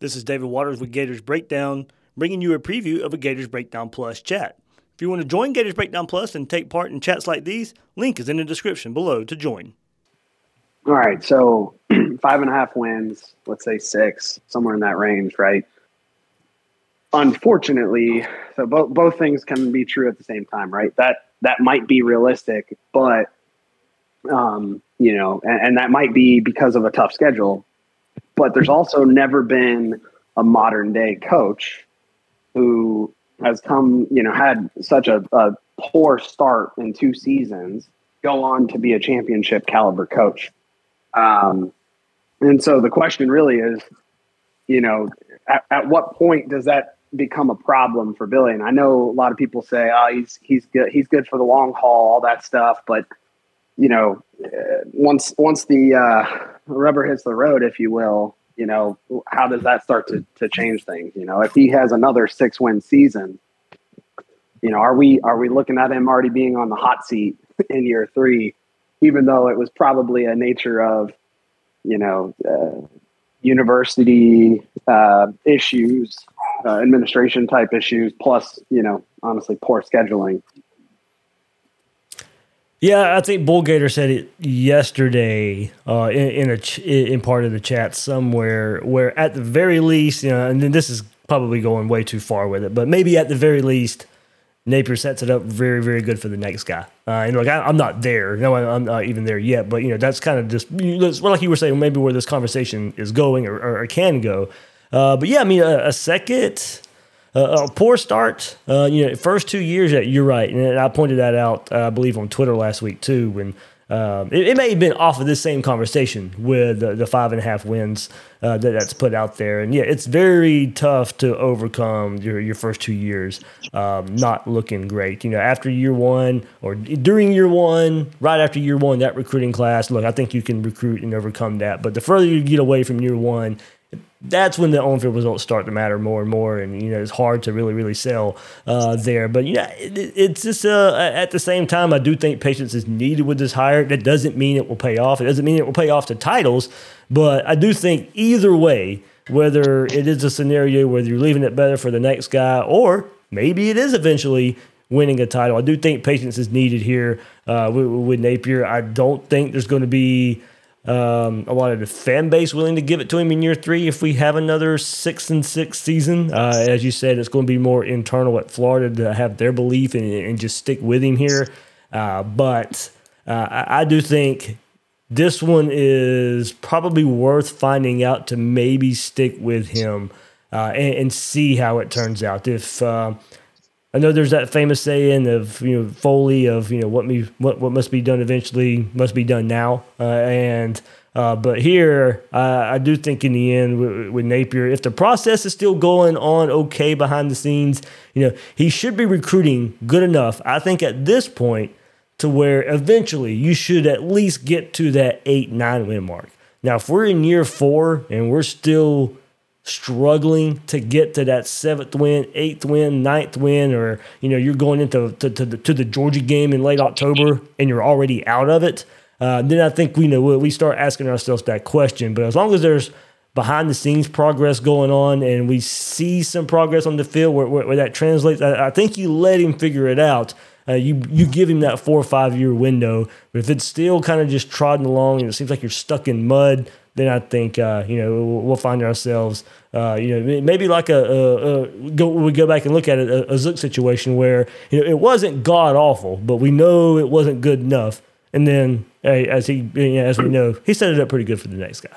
This is David Waters with Gators Breakdown, bringing you a preview of a Gators Breakdown Plus chat. If you want to join Gators Breakdown Plus and take part in chats like these, link is in the description below to join. All right, so five and a half wins, let's say six, somewhere in that range, right? Unfortunately, so both both things can be true at the same time, right? That that might be realistic, but um, you know, and, and that might be because of a tough schedule but there's also never been a modern day coach who has come, you know, had such a, a poor start in two seasons, go on to be a championship caliber coach. Um, and so the question really is, you know, at, at what point does that become a problem for Billy? And I know a lot of people say, "Oh, he's he's good. He's good for the long haul, all that stuff." But you know, uh, once once the uh, rubber hits the road, if you will, you know, how does that start to, to change things? You know, if he has another six win season, you know, are we are we looking at him already being on the hot seat in year three, even though it was probably a nature of, you know, uh, university uh, issues, uh, administration type issues, plus, you know, honestly, poor scheduling. Yeah, I think Bullgator said it yesterday uh, in, in, a ch- in part of the chat somewhere. Where at the very least, you know, and then this is probably going way too far with it, but maybe at the very least, Napier sets it up very, very good for the next guy. Uh, and like I, am not there, no, I'm not even there yet. But you know, that's kind of just that's like you were saying, maybe where this conversation is going or, or, or can go. Uh, but yeah, I mean, a, a second uh, a poor start. Uh, you know, first two years. You're right, and I pointed that out. Uh, I believe on Twitter last week too. When um, it, it, may have been off of this same conversation with the, the five and a half wins uh, that that's put out there, and yeah, it's very tough to overcome your your first two years um, not looking great. You know, after year one or during year one, right after year one, that recruiting class. Look, I think you can recruit and overcome that, but the further you get away from year one that's when the on-field results start to matter more and more, and you know it's hard to really really sell uh, there. But you know it, it's just uh, at the same time, I do think patience is needed with this hire. That doesn't mean it will pay off. It doesn't mean it will pay off to titles, but I do think either way, whether it is a scenario where you're leaving it better for the next guy or maybe it is eventually winning a title. I do think patience is needed here uh, with, with Napier. I don't think there's going to be um, a lot of the fan base willing to give it to him in year three if we have another six and six season. Uh, as you said, it's going to be more internal at Florida to have their belief and, and just stick with him here. Uh, but uh, I, I, do think this one is probably worth finding out to maybe stick with him uh, and, and, see how it turns out. If uh, I know there's that famous saying of you know Foley of you know what me what what must be done eventually must be done now, uh, and uh, but here uh, I do think in the end with, with, Napier, if the process is still going on okay behind the scenes, you know he should be recruiting good enough. I think at this point to where eventually you should at least get to that eight nine win mark. Now if we're in year four and we're still struggling to get to that seventh win, eighth win, ninth win, or you know you're going into to, to, the, to the Georgia game in late October and you're already out of it, uh, then I think we know we start asking ourselves that question. But as long as there's behind the scenes progress going on and we see some progress on the field where, where, where that translates, I, I, think you let him figure it out. Uh, you you give him that four or five year window. But if it's still kind of just trodden along and it seems like you're stuck in mud, then I think uh, you know we'll find ourselves uh, you know maybe like a, a, a, go we go back and look at it a, a Zook situation where you know it wasn't god awful, but we know it wasn't good enough, and then as he you know, as we know he set it up pretty good for the next guy.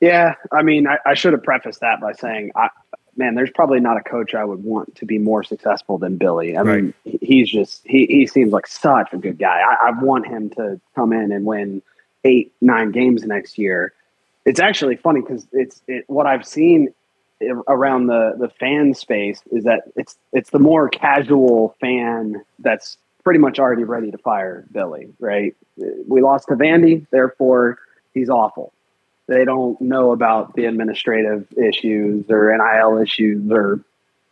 Yeah, I mean, I, I should have prefaced that by saying, I, man, there's probably not a coach I would want to be more successful than Billy. I right. mean, he's just he he seems like such a good guy. I, I want him to come in and win eight, nine games next year. It's actually funny because it's it, what I've seen around the the fan space is that it's it's the more casual fan that's pretty much already ready to fire Billy. Right? We lost to Vandy, therefore he's awful they don't know about the administrative issues or NIL issues or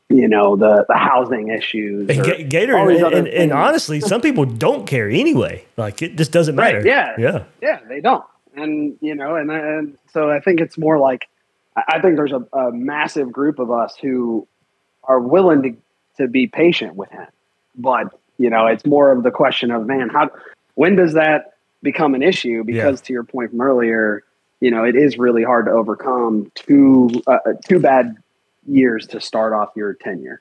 you know the the housing issues. And Gator, and, and, and, honestly, some people don't care anyway. Like it just doesn't matter. Right, yeah, yeah, yeah. They don't, and you know, and and so I think it's more like I think there's a, a massive group of us who are willing to to be patient with him, but you know, it's more of the question of man, how when does that become an issue? Because yeah. to your point from earlier you know, it is really hard to overcome two uh, two bad years to start off your tenure.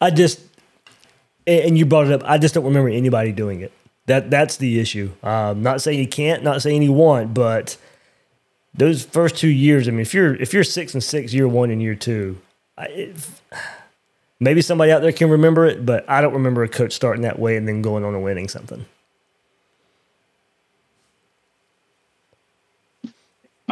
I just and you brought it up. I just don't remember anybody doing it. That that's the issue. Um, not saying you can't, not saying you want, but those first two years. I mean, if you're if you're six and six, year one and year two, I, maybe somebody out there can remember it, but I don't remember a coach starting that way and then going on and winning something.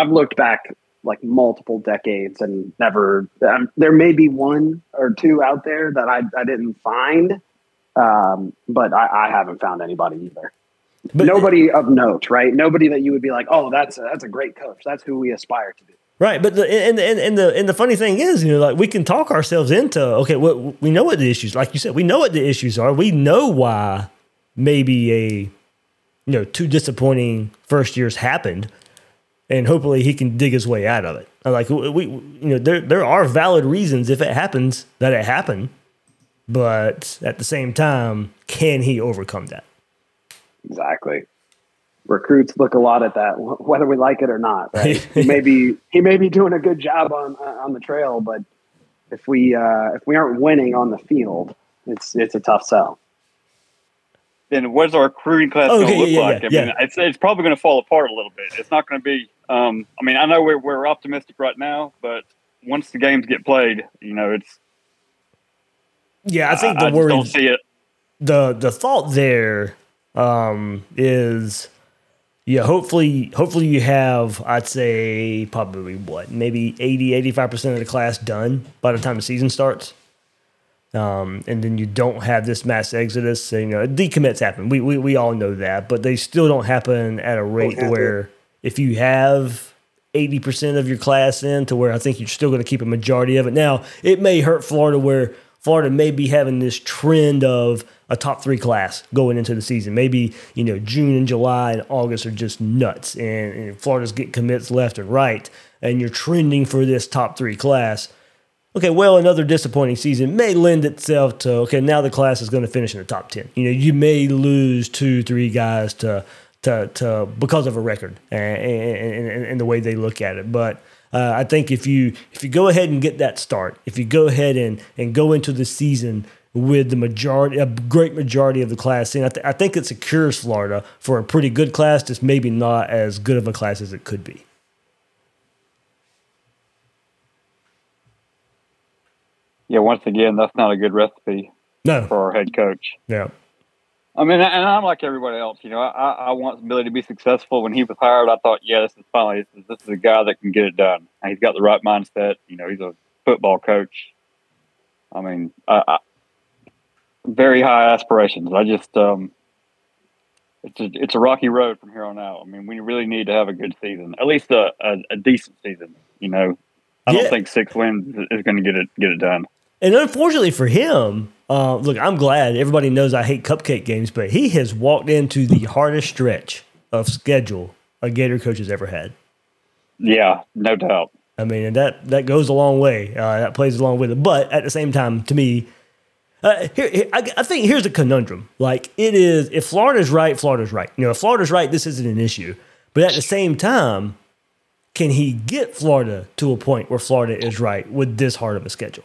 I've looked back like multiple decades and never. Um, there may be one or two out there that I I didn't find, um, but I, I haven't found anybody either. But nobody of note, right? Nobody that you would be like, oh, that's a, that's a great coach. That's who we aspire to be. Right, but the and, and and the and the funny thing is, you know, like we can talk ourselves into okay, we know what the issues, like you said, we know what the issues are. We know why maybe a you know two disappointing first years happened and hopefully he can dig his way out of it. Like we, you know, there there are valid reasons if it happens that it happened, but at the same time, can he overcome that? Exactly. Recruits look a lot at that, whether we like it or not. Right? he may be he may be doing a good job on on the trail, but if we uh, if we aren't winning on the field, it's it's a tough sell then what's our recruiting class okay, going to look yeah, like? Yeah, I mean, it's, it's probably going to fall apart a little bit. It's not going to be. Um, I mean, I know we're we're optimistic right now, but once the games get played, you know, it's. Yeah, I think the I, word. Don't see it. The the thought there um, is, yeah. Hopefully, hopefully you have. I'd say probably what maybe 80 85 percent of the class done by the time the season starts. Um, and then you don't have this mass exodus. you know, decommits happen. We, we we all know that, but they still don't happen at a rate where if you have eighty percent of your class in, to where I think you're still going to keep a majority of it. Now, it may hurt Florida where Florida may be having this trend of a top three class going into the season. Maybe you know June and July and August are just nuts, and, and Florida's getting commits left and right, and you're trending for this top three class okay, well, another disappointing season may lend itself to, okay, now the class is going to finish in the top 10. You know, you may lose two, three guys to, to, to because of a record and, and, and the way they look at it. But uh, I think if you if you go ahead and get that start, if you go ahead and, and go into the season with the majority, a great majority of the class in, I, th- I think it secures Florida for a pretty good class, just maybe not as good of a class as it could be. yeah, once again, that's not a good recipe no. for our head coach. Yeah. I mean, and I'm like everybody else. You know, I, I want Billy to be successful. When he was hired, I thought, yeah, this is finally this is, this is a guy that can get it done. And he's got the right mindset. You know, he's a football coach. I mean, I, I, very high aspirations. I just, um, it's a it's a rocky road from here on out. I mean, we really need to have a good season, at least a, a, a decent season. You know, I Yeah. don't think six wins is going to get it get it done. And unfortunately for him, uh, look, I'm glad everybody knows I hate cupcake games, but he has walked into the hardest stretch of schedule a Gator coach has ever had. Yeah, no doubt. I mean, and that that goes a long way. Uh, that plays along with it. But at the same time, to me, uh, here, here- I, I think here's a conundrum. Like it is, if Florida's right, Florida's right. You know, if Florida's right, this isn't an issue. But at the same time, can he get Florida to a point where Florida is right with this hard of a schedule?